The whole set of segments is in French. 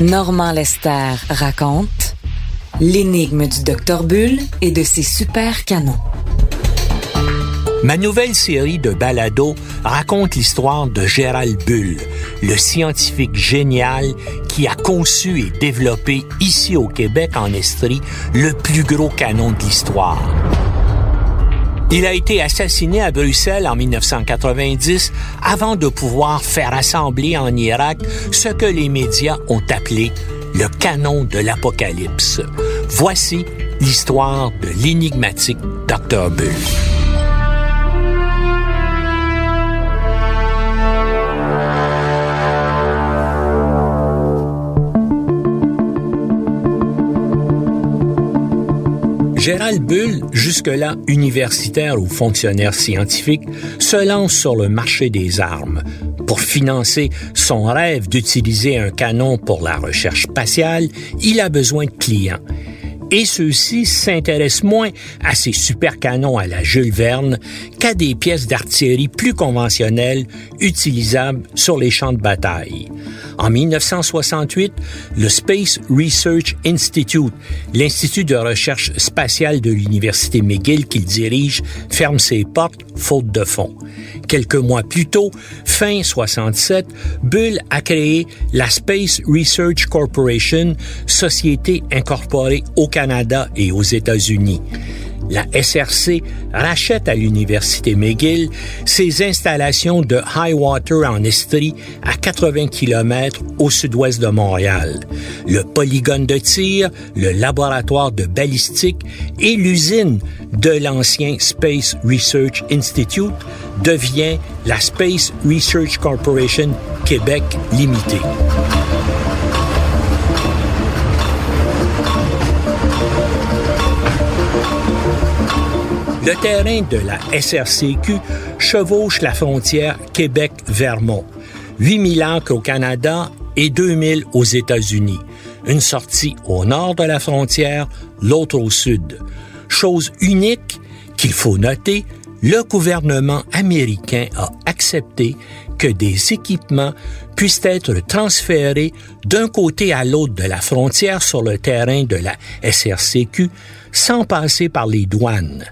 Normand Lester raconte l'énigme du docteur Bull et de ses super canons. Ma nouvelle série de balados raconte l'histoire de Gérald Bull, le scientifique génial qui a conçu et développé ici au Québec en Estrie le plus gros canon de l'histoire. Il a été assassiné à Bruxelles en 1990 avant de pouvoir faire assembler en Irak ce que les médias ont appelé le canon de l'Apocalypse. Voici l'histoire de l'énigmatique Dr. Bull. Gérald Bull, jusque-là universitaire ou fonctionnaire scientifique, se lance sur le marché des armes. Pour financer son rêve d'utiliser un canon pour la recherche spatiale, il a besoin de clients et ceux-ci s'intéressent moins à ces super canons à la Jules Verne qu'à des pièces d'artillerie plus conventionnelles utilisables sur les champs de bataille. En 1968, le Space Research Institute, l'institut de recherche spatiale de l'Université McGill qu'il dirige, ferme ses portes faute de fonds. Quelques mois plus tôt, fin 67, Bull a créé la Space Research Corporation, société incorporée au Canada et aux États-Unis la SRC rachète à l'Université McGill ses installations de High Water en Estrie à 80 km au sud-ouest de Montréal. Le polygone de tir, le laboratoire de balistique et l'usine de l'ancien Space Research Institute devient la Space Research Corporation Québec Limitée. Le terrain de la SRCQ chevauche la frontière Québec-Vermont. 8000 acres au Canada et 2000 aux États-Unis. Une sortie au nord de la frontière, l'autre au sud. Chose unique qu'il faut noter, le gouvernement américain a accepté que des équipements puissent être transférés d'un côté à l'autre de la frontière sur le terrain de la SRCQ sans passer par les douanes.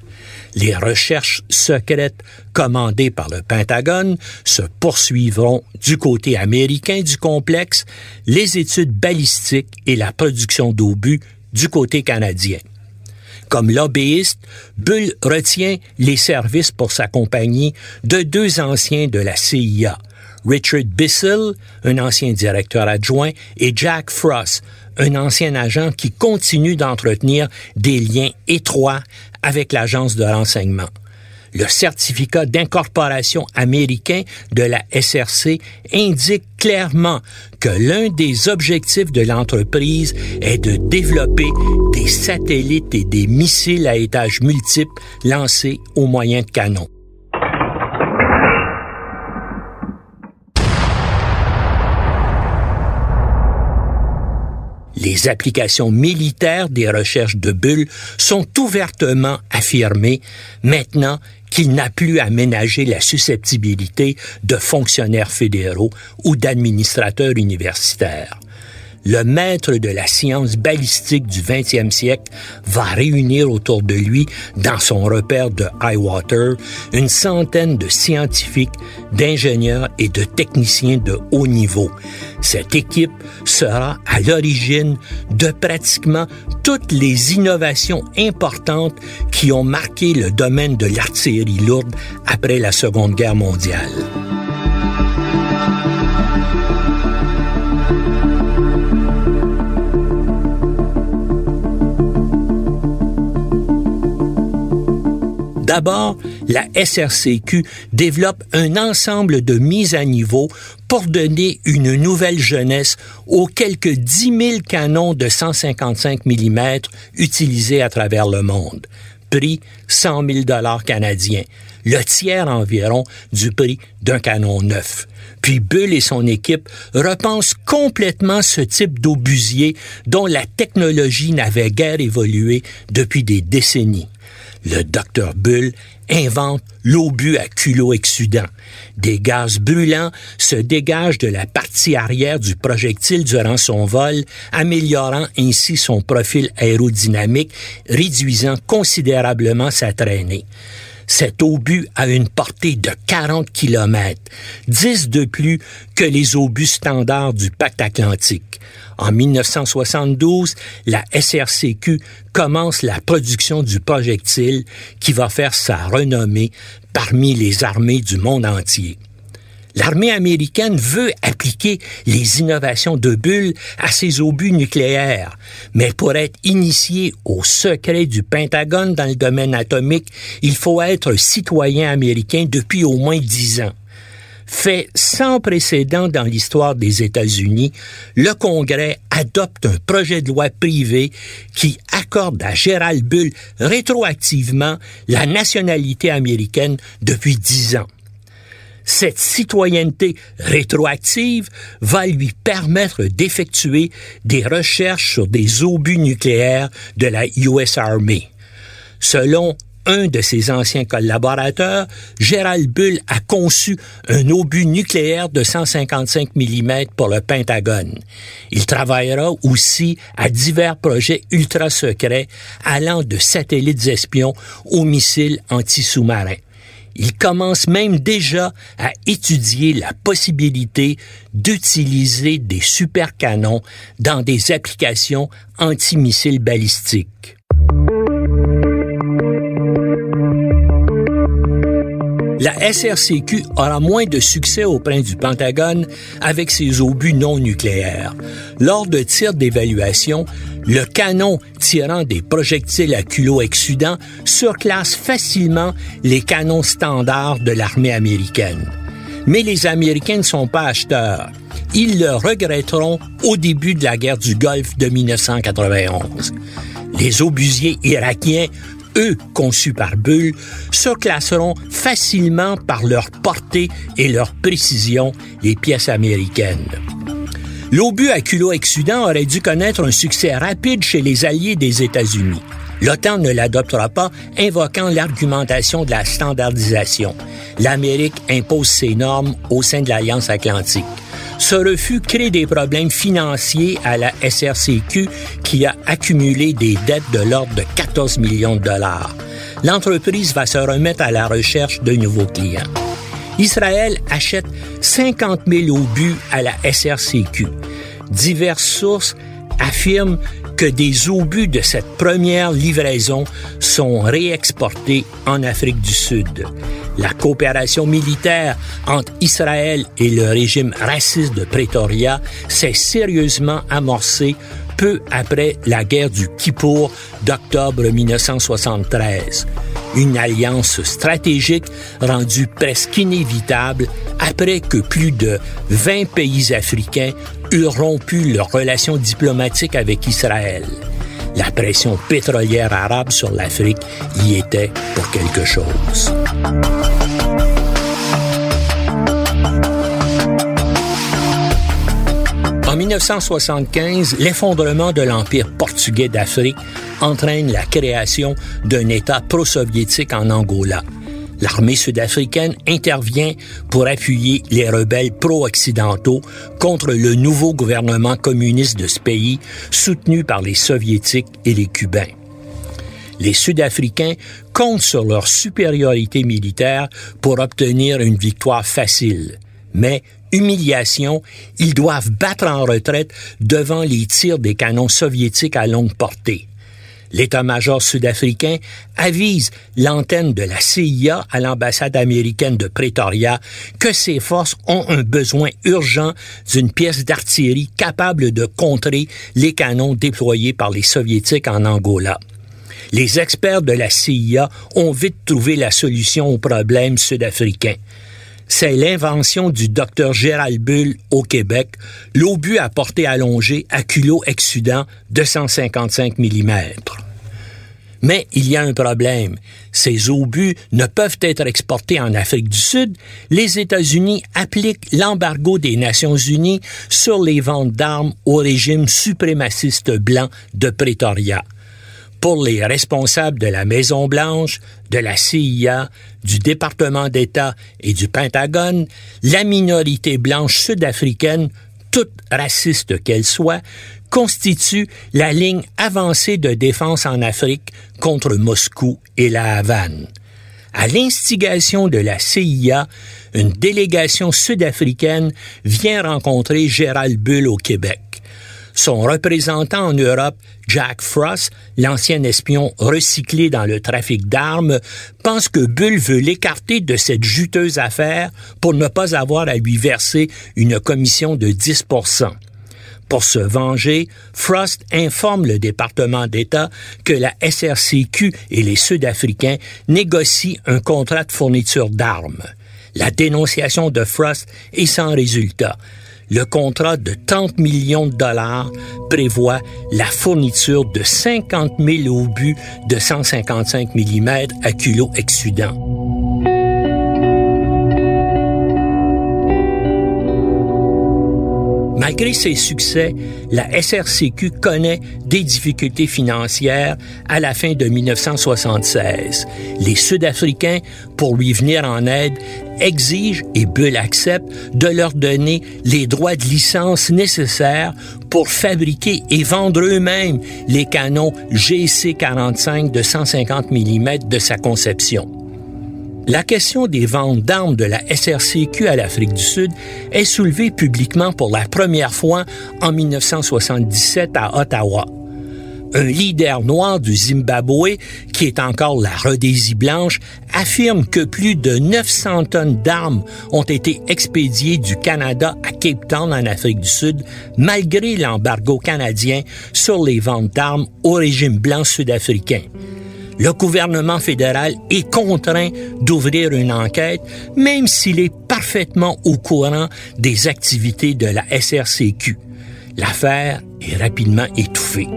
Les recherches secrètes commandées par le Pentagone se poursuivront du côté américain du complexe, les études balistiques et la production d'obus du côté canadien. Comme lobbyiste, Bull retient les services pour sa compagnie de deux anciens de la CIA, Richard Bissell, un ancien directeur adjoint, et Jack Frost, un ancien agent qui continue d'entretenir des liens étroits avec l'agence de renseignement. Le certificat d'incorporation américain de la SRC indique clairement que l'un des objectifs de l'entreprise est de développer des satellites et des missiles à étages multiples lancés au moyen de canons. Les applications militaires des recherches de Bull sont ouvertement affirmées. Maintenant qu'il n'a plus à ménager la susceptibilité de fonctionnaires fédéraux ou d'administrateurs universitaires le maître de la science balistique du 20e siècle va réunir autour de lui, dans son repère de Highwater, une centaine de scientifiques, d'ingénieurs et de techniciens de haut niveau. Cette équipe sera à l'origine de pratiquement toutes les innovations importantes qui ont marqué le domaine de l'artillerie lourde après la Seconde Guerre mondiale. D'abord, la SRCQ développe un ensemble de mises à niveau pour donner une nouvelle jeunesse aux quelques 10 000 canons de 155 mm utilisés à travers le monde. Prix 100 000 dollars canadiens, le tiers environ du prix d'un canon neuf. Puis Bull et son équipe repensent complètement ce type d'obusier dont la technologie n'avait guère évolué depuis des décennies le docteur Bull invente l'obus à culot exsudant. Des gaz brûlants se dégagent de la partie arrière du projectile durant son vol, améliorant ainsi son profil aérodynamique, réduisant considérablement sa traînée. Cet obus a une portée de 40 km, 10 de plus que les obus standards du pacte atlantique. En 1972, la SRCQ commence la production du projectile qui va faire sa renommée parmi les armées du monde entier. L'armée américaine veut appliquer les innovations de Bull à ses obus nucléaires, mais pour être initié au secret du Pentagone dans le domaine atomique, il faut être citoyen américain depuis au moins dix ans. Fait sans précédent dans l'histoire des États-Unis, le Congrès adopte un projet de loi privé qui accorde à Gérald Bull rétroactivement la nationalité américaine depuis dix ans. Cette citoyenneté rétroactive va lui permettre d'effectuer des recherches sur des obus nucléaires de la US Army. Selon un de ses anciens collaborateurs, Gérald Bull a conçu un obus nucléaire de 155 mm pour le Pentagone. Il travaillera aussi à divers projets ultra secrets allant de satellites espions aux missiles anti-sous-marins. Il commence même déjà à étudier la possibilité d'utiliser des supercanons dans des applications antimissiles balistiques. La SRCQ aura moins de succès auprès du Pentagone avec ses obus non nucléaires. Lors de tirs d'évaluation, le canon tirant des projectiles à culot exsudant surclasse facilement les canons standards de l'armée américaine. Mais les Américains ne sont pas acheteurs. Ils le regretteront au début de la guerre du Golfe de 1991. Les obusiers irakiens eux conçus par Bull, se classeront facilement par leur portée et leur précision les pièces américaines. L'obus à culot exsudant aurait dû connaître un succès rapide chez les alliés des États-Unis. L'OTAN ne l'adoptera pas, invoquant l'argumentation de la standardisation. L'Amérique impose ses normes au sein de l'Alliance atlantique. Ce refus crée des problèmes financiers à la SRCQ qui a accumulé des dettes de l'ordre de 14 millions de dollars. L'entreprise va se remettre à la recherche de nouveaux clients. Israël achète 50 000 obus à la SRCQ. Diverses sources affirment que des obus de cette première livraison sont réexportés en Afrique du Sud. La coopération militaire entre Israël et le régime raciste de Pretoria s'est sérieusement amorcée peu après la guerre du Kippour d'octobre 1973. Une alliance stratégique rendue presque inévitable après que plus de 20 pays africains eurent rompu leurs relations diplomatiques avec Israël. La pression pétrolière arabe sur l'Afrique y était pour quelque chose. 1975, l'effondrement de l'Empire portugais d'Afrique entraîne la création d'un État pro-soviétique en Angola. L'armée sud-africaine intervient pour appuyer les rebelles pro-occidentaux contre le nouveau gouvernement communiste de ce pays, soutenu par les soviétiques et les cubains. Les Sud-Africains comptent sur leur supériorité militaire pour obtenir une victoire facile. Mais, humiliation, ils doivent battre en retraite devant les tirs des canons soviétiques à longue portée. L'état-major sud-africain avise l'antenne de la CIA à l'ambassade américaine de Pretoria que ses forces ont un besoin urgent d'une pièce d'artillerie capable de contrer les canons déployés par les soviétiques en Angola. Les experts de la CIA ont vite trouvé la solution au problème sud-africain c'est l'invention du docteur Gérald Bull au Québec, l'obus à portée allongée à culot exsudant de 155 mm. Mais il y a un problème. Ces obus ne peuvent être exportés en Afrique du Sud. Les États-Unis appliquent l'embargo des Nations Unies sur les ventes d'armes au régime suprémaciste blanc de Pretoria. Pour les responsables de la Maison-Blanche, de la CIA, du département d'État et du Pentagone, la minorité blanche sud-africaine, toute raciste qu'elle soit, constitue la ligne avancée de défense en Afrique contre Moscou et la Havane. À l'instigation de la CIA, une délégation sud-africaine vient rencontrer Gérald Bull au Québec. Son représentant en Europe, Jack Frost, l'ancien espion recyclé dans le trafic d'armes, pense que Bull veut l'écarter de cette juteuse affaire pour ne pas avoir à lui verser une commission de 10% pour se venger, Frost informe le département d'État que la SRCQ et les Sud-Africains négocient un contrat de fourniture d'armes. La dénonciation de Frost est sans résultat. Le contrat de 30 millions de dollars prévoit la fourniture de 50 000 obus de 155 mm à culot exsudant. Malgré ses succès, la SRCQ connaît des difficultés financières à la fin de 1976. Les Sud-Africains, pour lui venir en aide, exigent, et Bull accepte, de leur donner les droits de licence nécessaires pour fabriquer et vendre eux-mêmes les canons GC-45 de 150 mm de sa conception. La question des ventes d'armes de la SRCQ à l'Afrique du Sud est soulevée publiquement pour la première fois en 1977 à Ottawa. Un leader noir du Zimbabwe, qui est encore la Rhodésie blanche, affirme que plus de 900 tonnes d'armes ont été expédiées du Canada à Cape Town en Afrique du Sud, malgré l'embargo canadien sur les ventes d'armes au régime blanc sud-africain le gouvernement fédéral est contraint d'ouvrir une enquête, même s'il est parfaitement au courant des activités de la SRCQ. L'affaire est rapidement étouffée.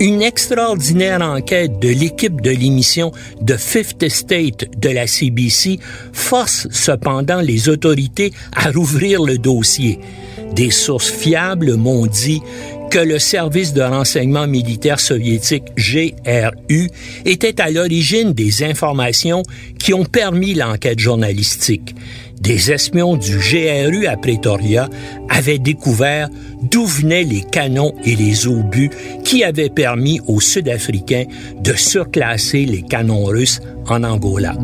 Une extraordinaire enquête de l'équipe de l'émission The Fifth Estate de la CBC force cependant les autorités à rouvrir le dossier. Des sources fiables m'ont dit que le service de renseignement militaire soviétique GRU était à l'origine des informations qui ont permis l'enquête journalistique. Des espions du GRU à Pretoria avaient découvert d'où venaient les canons et les obus qui avaient permis aux Sud-Africains de surclasser les canons russes en Angola.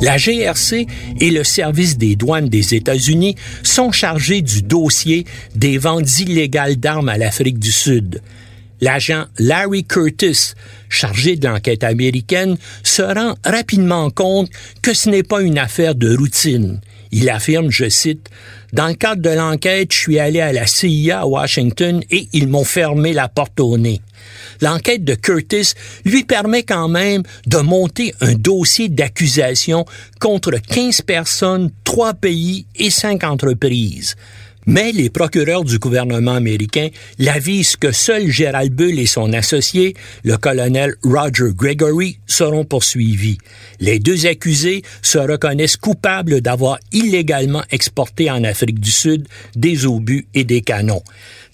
La GRC et le service des douanes des États-Unis sont chargés du dossier des ventes illégales d'armes à l'Afrique du Sud. L'agent Larry Curtis, chargé de l'enquête américaine, se rend rapidement compte que ce n'est pas une affaire de routine. Il affirme, je cite, Dans le cadre de l'enquête, je suis allé à la CIA à Washington et ils m'ont fermé la porte au nez l'enquête de Curtis lui permet quand même de monter un dossier d'accusation contre 15 personnes, 3 pays et 5 entreprises. Mais les procureurs du gouvernement américain l'avisent que seul Gérald Bull et son associé, le colonel Roger Gregory, seront poursuivis. Les deux accusés se reconnaissent coupables d'avoir illégalement exporté en Afrique du Sud des obus et des canons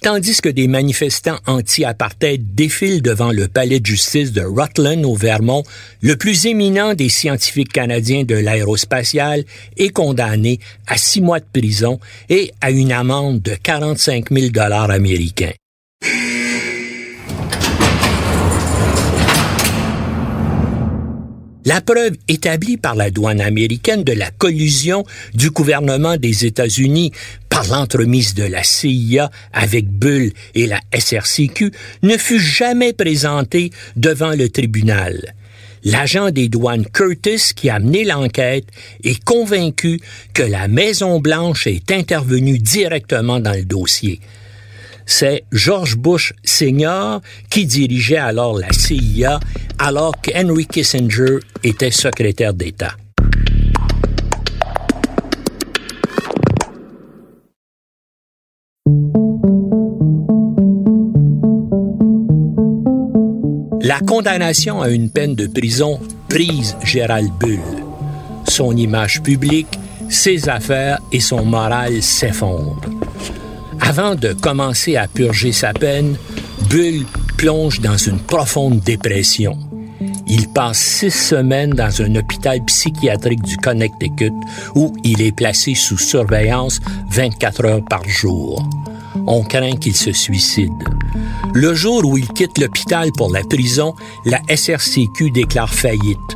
tandis que des manifestants anti-apartheid défilent devant le palais de justice de Rutland au Vermont, le plus éminent des scientifiques canadiens de l'aérospatial est condamné à six mois de prison et à une amende de 45 000 dollars américains. La preuve établie par la douane américaine de la collusion du gouvernement des États-Unis par l'entremise de la CIA avec Bull et la SRCQ ne fut jamais présentée devant le tribunal. L'agent des douanes Curtis, qui a mené l'enquête, est convaincu que la Maison-Blanche est intervenue directement dans le dossier c'est George Bush Senior qui dirigeait alors la CIA alors qu'Henry Kissinger était secrétaire d'État. La condamnation à une peine de prison brise Gérald Bull. Son image publique ses affaires et son moral s'effondrent. Avant de commencer à purger sa peine, Bull plonge dans une profonde dépression. Il passe six semaines dans un hôpital psychiatrique du Connecticut où il est placé sous surveillance 24 heures par jour. On craint qu'il se suicide. Le jour où il quitte l'hôpital pour la prison, la SRCQ déclare faillite.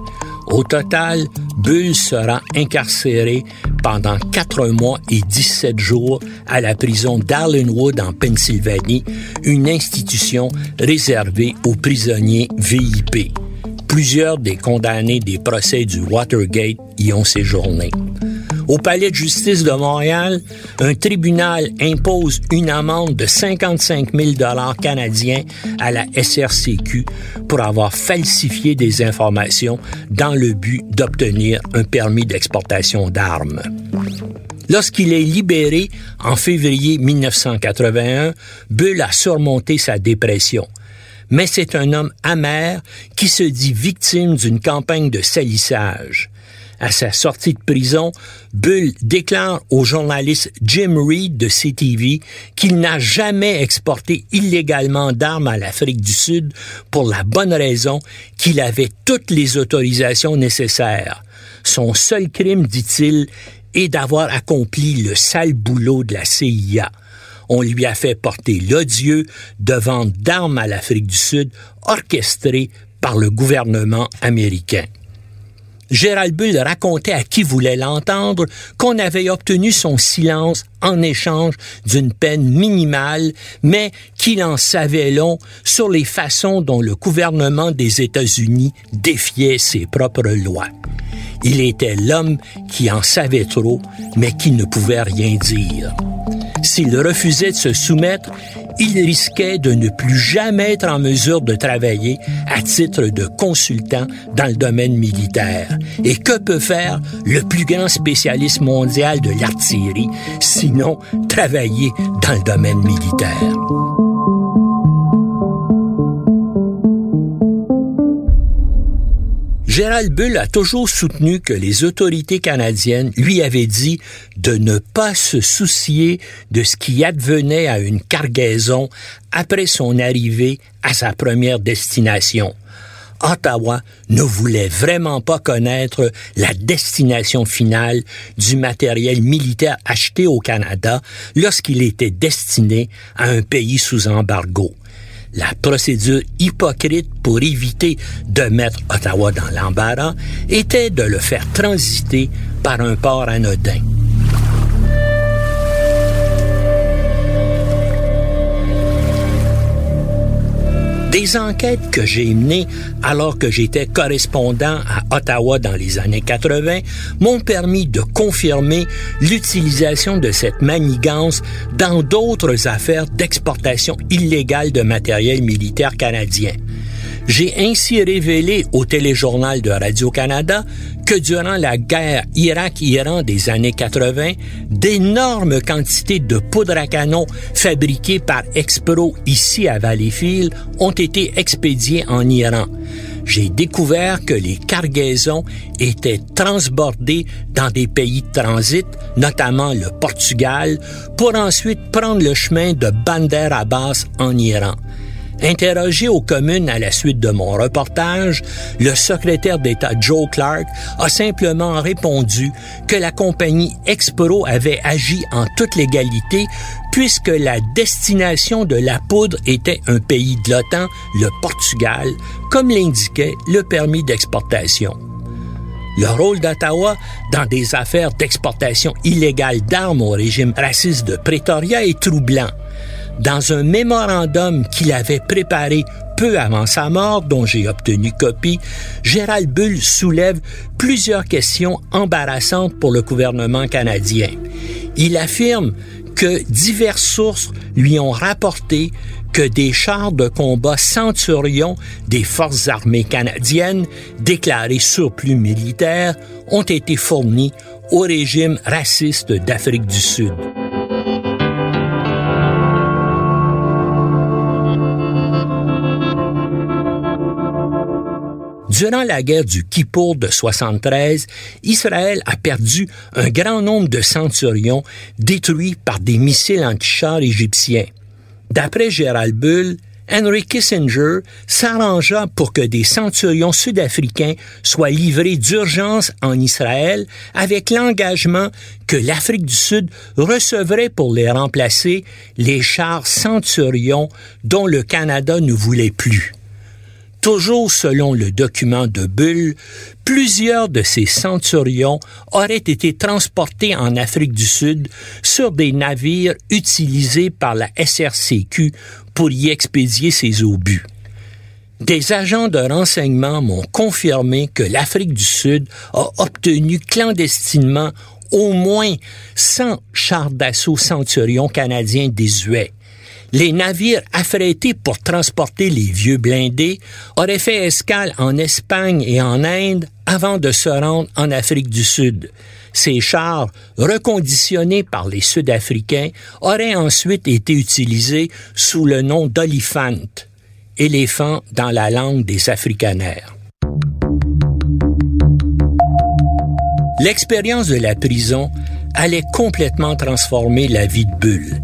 Au total, Bull sera incarcéré pendant quatre mois et 17 jours à la prison d'Arlenwood en Pennsylvanie, une institution réservée aux prisonniers VIP. Plusieurs des condamnés des procès du Watergate y ont séjourné. Au palais de justice de Montréal, un tribunal impose une amende de 55 000 dollars canadiens à la SRCQ pour avoir falsifié des informations dans le but d'obtenir un permis d'exportation d'armes. Lorsqu'il est libéré en février 1981, Bull a surmonté sa dépression mais c'est un homme amer qui se dit victime d'une campagne de salissage. À sa sortie de prison, Bull déclare au journaliste Jim Reed de CTV qu'il n'a jamais exporté illégalement d'armes à l'Afrique du Sud pour la bonne raison qu'il avait toutes les autorisations nécessaires. Son seul crime, dit-il, est d'avoir accompli le sale boulot de la CIA. On lui a fait porter l'odieux de vente d'armes à l'Afrique du Sud orchestré par le gouvernement américain. Gérald Bull racontait à qui voulait l'entendre qu'on avait obtenu son silence en échange d'une peine minimale, mais qu'il en savait long sur les façons dont le gouvernement des États-Unis défiait ses propres lois. Il était l'homme qui en savait trop, mais qui ne pouvait rien dire. S'il refusait de se soumettre, il risquait de ne plus jamais être en mesure de travailler à titre de consultant dans le domaine militaire. Et que peut faire le plus grand spécialiste mondial de l'artillerie, sinon travailler dans le domaine militaire? Gérald Bull a toujours soutenu que les autorités canadiennes lui avaient dit de ne pas se soucier de ce qui advenait à une cargaison après son arrivée à sa première destination. Ottawa ne voulait vraiment pas connaître la destination finale du matériel militaire acheté au Canada lorsqu'il était destiné à un pays sous embargo la procédure hypocrite pour éviter de mettre Ottawa dans l'embarras était de le faire transiter par un port anodin. Des enquêtes que j'ai menées alors que j'étais correspondant à Ottawa dans les années 80 m'ont permis de confirmer l'utilisation de cette manigance dans d'autres affaires d'exportation illégale de matériel militaire canadien. J'ai ainsi révélé au téléjournal de Radio-Canada que durant la guerre Irak-Iran des années 80, d'énormes quantités de poudre à canon fabriquées par Expro ici à Valleyfield ont été expédiées en Iran. J'ai découvert que les cargaisons étaient transbordées dans des pays de transit, notamment le Portugal, pour ensuite prendre le chemin de Bandar Abbas en Iran. Interrogé aux communes à la suite de mon reportage, le secrétaire d'État Joe Clark a simplement répondu que la compagnie Expro avait agi en toute légalité puisque la destination de la poudre était un pays de l'OTAN, le Portugal, comme l'indiquait le permis d'exportation. Le rôle d'Ottawa dans des affaires d'exportation illégale d'armes au régime raciste de Pretoria est troublant dans un mémorandum qu'il avait préparé peu avant sa mort, dont j'ai obtenu copie, Gérald Bull soulève plusieurs questions embarrassantes pour le gouvernement canadien. Il affirme que diverses sources lui ont rapporté que des chars de combat centurions des forces armées canadiennes, déclarés surplus militaires, ont été fournis au régime raciste d'Afrique du Sud. Durant la guerre du Kippour de 73, Israël a perdu un grand nombre de centurions détruits par des missiles anti-chars égyptiens. D'après Gérald Bull, Henry Kissinger s'arrangea pour que des centurions sud-africains soient livrés d'urgence en Israël avec l'engagement que l'Afrique du Sud recevrait pour les remplacer les chars centurions dont le Canada ne voulait plus. Toujours selon le document de Bull, plusieurs de ces centurions auraient été transportés en Afrique du Sud sur des navires utilisés par la SRCQ pour y expédier ses obus. Des agents de renseignement m'ont confirmé que l'Afrique du Sud a obtenu clandestinement au moins 100 chars d'assaut centurions canadiens désuets les navires affrétés pour transporter les vieux blindés auraient fait escale en Espagne et en Inde avant de se rendre en Afrique du Sud. Ces chars, reconditionnés par les Sud-Africains, auraient ensuite été utilisés sous le nom d'Oliphant, éléphant dans la langue des Africanaires. L'expérience de la prison allait complètement transformer la vie de Bulle.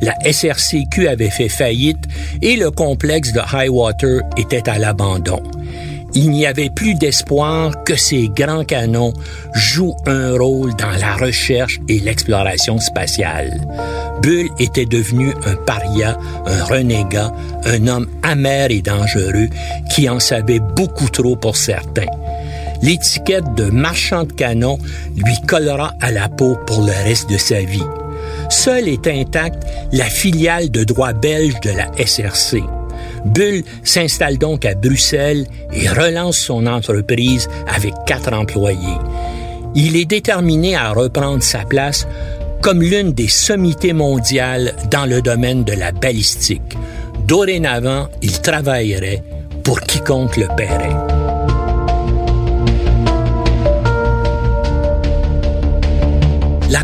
La SRCQ avait fait faillite et le complexe de Highwater était à l'abandon. Il n'y avait plus d'espoir que ces grands canons jouent un rôle dans la recherche et l'exploration spatiale. Bull était devenu un paria, un renégat, un homme amer et dangereux qui en savait beaucoup trop pour certains. L'étiquette de marchand de canons lui collera à la peau pour le reste de sa vie. Seule est intacte la filiale de droit belge de la SRC. Bull s'installe donc à Bruxelles et relance son entreprise avec quatre employés. Il est déterminé à reprendre sa place comme l'une des sommités mondiales dans le domaine de la balistique. Dorénavant, il travaillerait pour quiconque le paierait.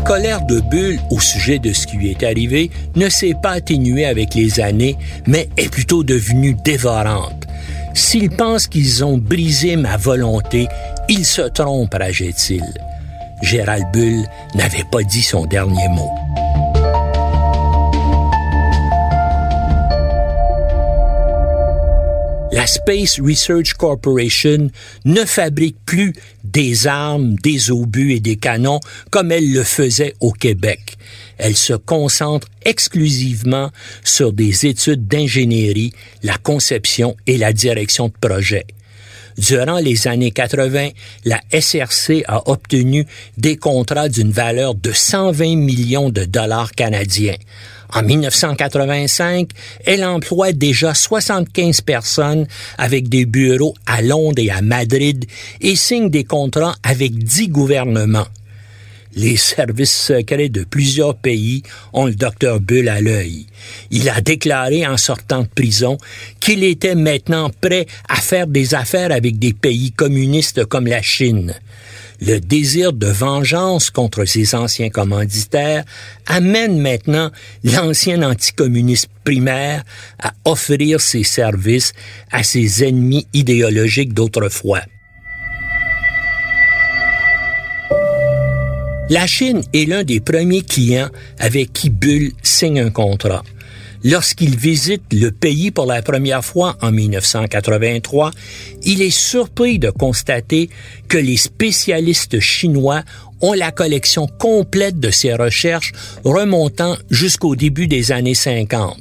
Colère de Bull au sujet de ce qui lui est arrivé ne s'est pas atténuée avec les années, mais est plutôt devenue dévorante. S'ils pensent qu'ils ont brisé ma volonté, ils se trompent, rageait-il. Gérald Bull n'avait pas dit son dernier mot. la Space Research Corporation ne fabrique plus des armes, des obus et des canons comme elle le faisait au Québec. Elle se concentre exclusivement sur des études d'ingénierie, la conception et la direction de projet. Durant les années 80, la SRC a obtenu des contrats d'une valeur de 120 millions de dollars canadiens. En 1985, elle emploie déjà 75 personnes avec des bureaux à Londres et à Madrid et signe des contrats avec 10 gouvernements. Les services secrets de plusieurs pays ont le docteur Bull à l'œil. Il a déclaré en sortant de prison qu'il était maintenant prêt à faire des affaires avec des pays communistes comme la Chine. Le désir de vengeance contre ses anciens commanditaires amène maintenant l'ancien anticommuniste primaire à offrir ses services à ses ennemis idéologiques d'autrefois. La Chine est l'un des premiers clients avec qui Bull signe un contrat. Lorsqu'il visite le pays pour la première fois en 1983, il est surpris de constater que les spécialistes chinois ont la collection complète de ses recherches remontant jusqu'au début des années 50.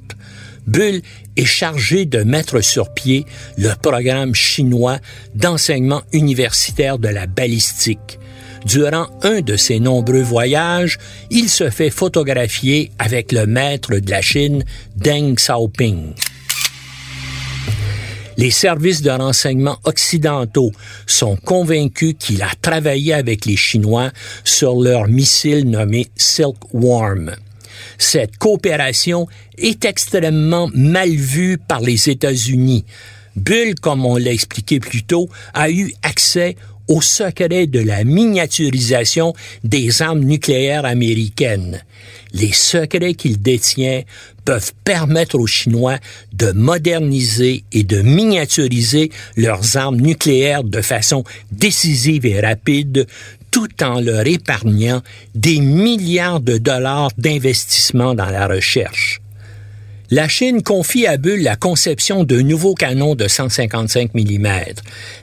Bull est chargé de mettre sur pied le programme chinois d'enseignement universitaire de la balistique. Durant un de ses nombreux voyages, il se fait photographier avec le maître de la Chine, Deng Xiaoping. Les services de renseignement occidentaux sont convaincus qu'il a travaillé avec les Chinois sur leur missile nommé Silkworm. Cette coopération est extrêmement mal vue par les États-Unis. Bull, comme on l'a expliqué plus tôt, a eu accès au secret de la miniaturisation des armes nucléaires américaines. Les secrets qu'il détient peuvent permettre aux Chinois de moderniser et de miniaturiser leurs armes nucléaires de façon décisive et rapide, tout en leur épargnant des milliards de dollars d'investissement dans la recherche. La Chine confie à Bull la conception d'un nouveau canon de 155 mm.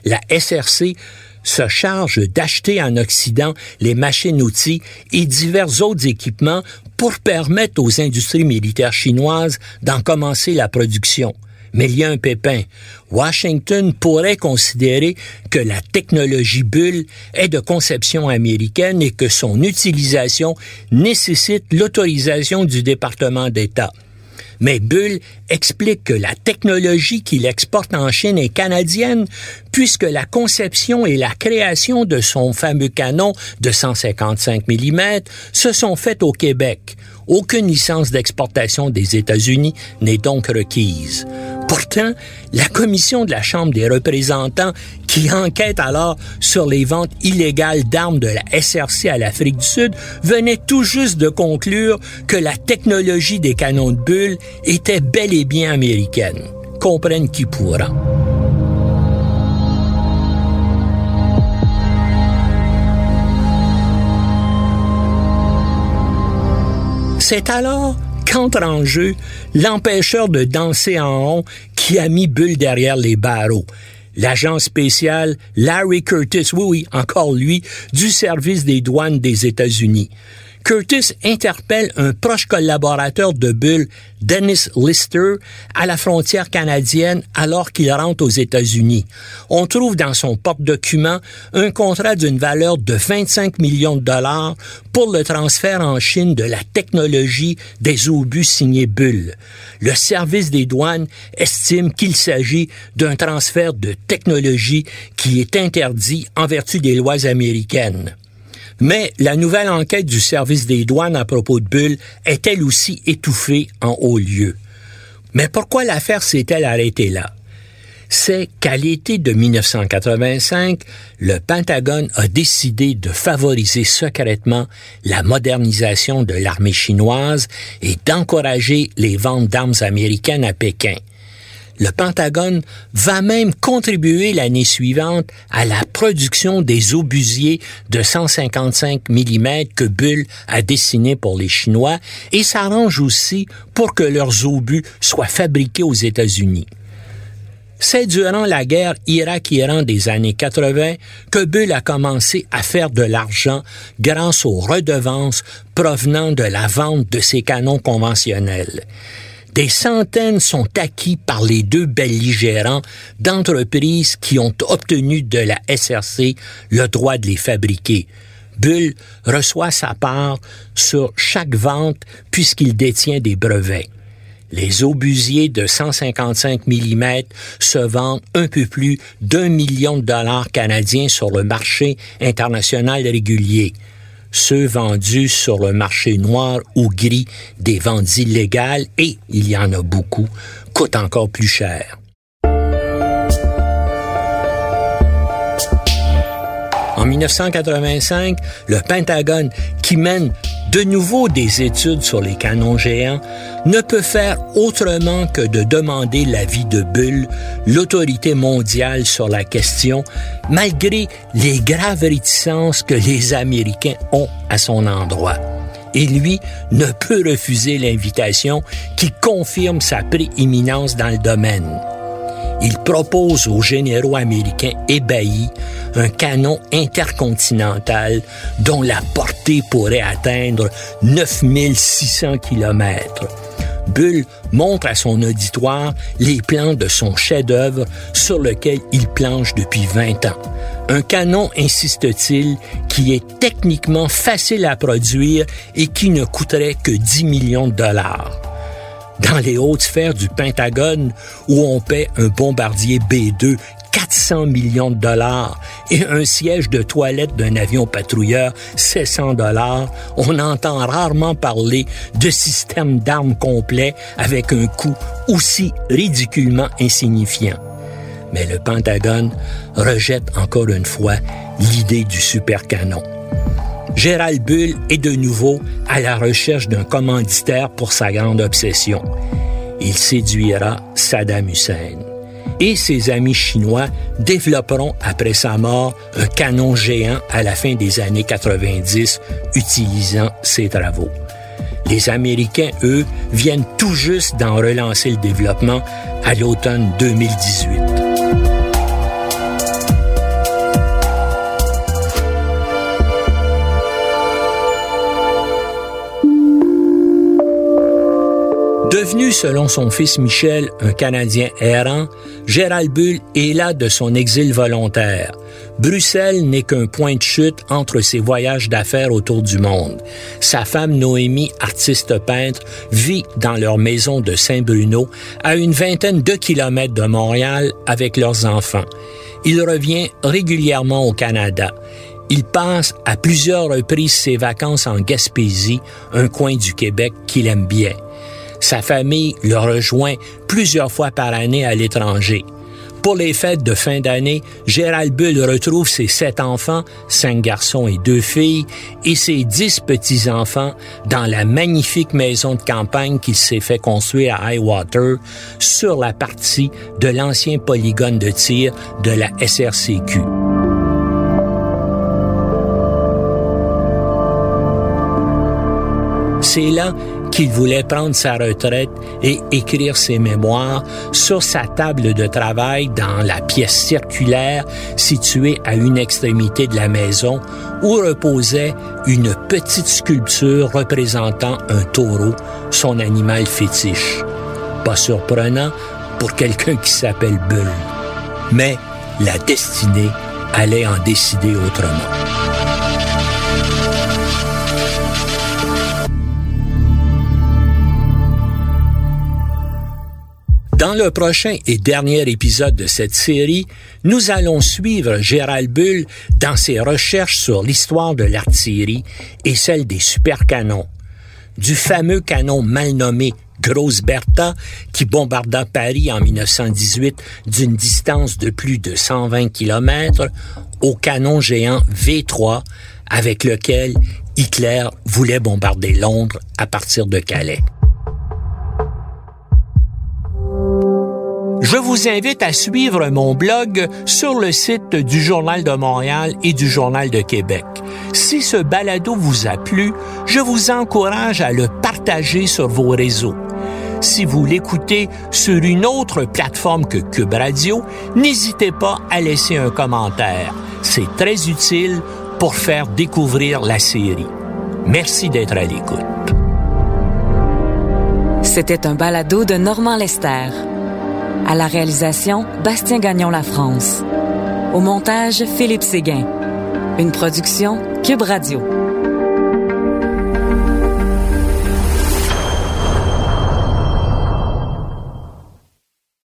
La SRC se charge d'acheter en Occident les machines-outils et divers autres équipements pour permettre aux industries militaires chinoises d'en commencer la production. Mais il y a un pépin. Washington pourrait considérer que la technologie bulle est de conception américaine et que son utilisation nécessite l'autorisation du département d'État. Mais Bull explique que la technologie qu'il exporte en Chine est canadienne, puisque la conception et la création de son fameux canon de 155 mm se sont faites au Québec. Aucune licence d'exportation des États-Unis n'est donc requise. Pourtant, la commission de la Chambre des représentants, qui enquête alors sur les ventes illégales d'armes de la SRC à l'Afrique du Sud, venait tout juste de conclure que la technologie des canons de bulles était bel et bien américaine. Comprenne qui pourra. C'est alors qu'entre en jeu l'empêcheur de danser en rond qui a mis Bull derrière les barreaux. L'agent spécial Larry Curtis, oui, oui, encore lui, du service des douanes des États-Unis. Curtis interpelle un proche collaborateur de Bull, Dennis Lister, à la frontière canadienne alors qu'il rentre aux États-Unis. On trouve dans son porte-document un contrat d'une valeur de 25 millions de dollars pour le transfert en Chine de la technologie des obus signés Bull. Le service des douanes estime qu'il s'agit d'un transfert de technologie qui est interdit en vertu des lois américaines. Mais la nouvelle enquête du service des douanes à propos de Bull est elle aussi étouffée en haut lieu? Mais pourquoi l'affaire s'est-elle arrêtée là? c'est qu'à l'été de 1985, le Pentagone a décidé de favoriser secrètement la modernisation de l'armée chinoise et d'encourager les ventes d'armes américaines à Pékin. Le Pentagone va même contribuer l'année suivante à la production des obusiers de 155 mm que Bull a dessinés pour les Chinois et s'arrange aussi pour que leurs obus soient fabriqués aux États-Unis. C'est durant la guerre Irak-Iran des années 80 que Bull a commencé à faire de l'argent grâce aux redevances provenant de la vente de ses canons conventionnels. Des centaines sont acquis par les deux belligérants d'entreprises qui ont obtenu de la SRC le droit de les fabriquer. Bull reçoit sa part sur chaque vente puisqu'il détient des brevets. Les obusiers de 155 mm se vendent un peu plus d'un million de dollars canadiens sur le marché international régulier ceux vendus sur le marché noir ou gris des ventes illégales, et il y en a beaucoup, coûtent encore plus cher. En 1985, le Pentagone, qui mène de nouveau des études sur les canons géants, ne peut faire autrement que de demander l'avis de Bull, l'autorité mondiale sur la question, malgré les graves réticences que les Américains ont à son endroit. Et lui ne peut refuser l'invitation qui confirme sa prééminence dans le domaine il propose aux généraux américains ébahis un canon intercontinental dont la portée pourrait atteindre 9600 kilomètres. Bull montre à son auditoire les plans de son chef-d'œuvre sur lequel il planche depuis 20 ans. Un canon, insiste-t-il, qui est techniquement facile à produire et qui ne coûterait que 10 millions de dollars dans les hautes sphères du Pentagone où on paie un bombardier B-2 400 millions de dollars et un siège de toilette d'un avion patrouilleur 700 dollars, on entend rarement parler de système d'armes complet avec un coût aussi ridiculement insignifiant. Mais le Pentagone rejette encore une fois l'idée du supercanon. Gérald Bull est de nouveau à la recherche d'un commanditaire pour sa grande obsession. Il séduira Saddam Hussein. Et ses amis chinois développeront après sa mort un canon géant à la fin des années 90 utilisant ses travaux. Les Américains, eux, viennent tout juste d'en relancer le développement à l'automne 2018. Devenu, selon son fils Michel, un Canadien errant, Gérald Bull est là de son exil volontaire. Bruxelles n'est qu'un point de chute entre ses voyages d'affaires autour du monde. Sa femme Noémie, artiste peintre, vit dans leur maison de Saint-Bruno, à une vingtaine de kilomètres de Montréal avec leurs enfants. Il revient régulièrement au Canada. Il passe à plusieurs reprises ses vacances en Gaspésie, un coin du Québec qu'il aime bien. Sa famille le rejoint plusieurs fois par année à l'étranger. Pour les fêtes de fin d'année, Gérald Bull retrouve ses sept enfants, cinq garçons et deux filles, et ses dix petits-enfants dans la magnifique maison de campagne qu'il s'est fait construire à Highwater sur la partie de l'ancien polygone de tir de la SRCQ. C'est là qu'il voulait prendre sa retraite et écrire ses mémoires sur sa table de travail dans la pièce circulaire située à une extrémité de la maison où reposait une petite sculpture représentant un taureau, son animal fétiche. Pas surprenant pour quelqu'un qui s'appelle Bull. Mais la destinée allait en décider autrement. Dans le prochain et dernier épisode de cette série, nous allons suivre Gérald Bull dans ses recherches sur l'histoire de l'artillerie et celle des supercanons. Du fameux canon mal nommé Grosse Bertha qui bombarda Paris en 1918 d'une distance de plus de 120 km au canon géant V3 avec lequel Hitler voulait bombarder Londres à partir de Calais. Je vous invite à suivre mon blog sur le site du Journal de Montréal et du Journal de Québec. Si ce balado vous a plu, je vous encourage à le partager sur vos réseaux. Si vous l'écoutez sur une autre plateforme que Cube Radio, n'hésitez pas à laisser un commentaire. C'est très utile pour faire découvrir la série. Merci d'être à l'écoute. C'était un balado de Normand Lester. À la réalisation, Bastien Gagnon La France. Au montage, Philippe Séguin. Une production Cube Radio.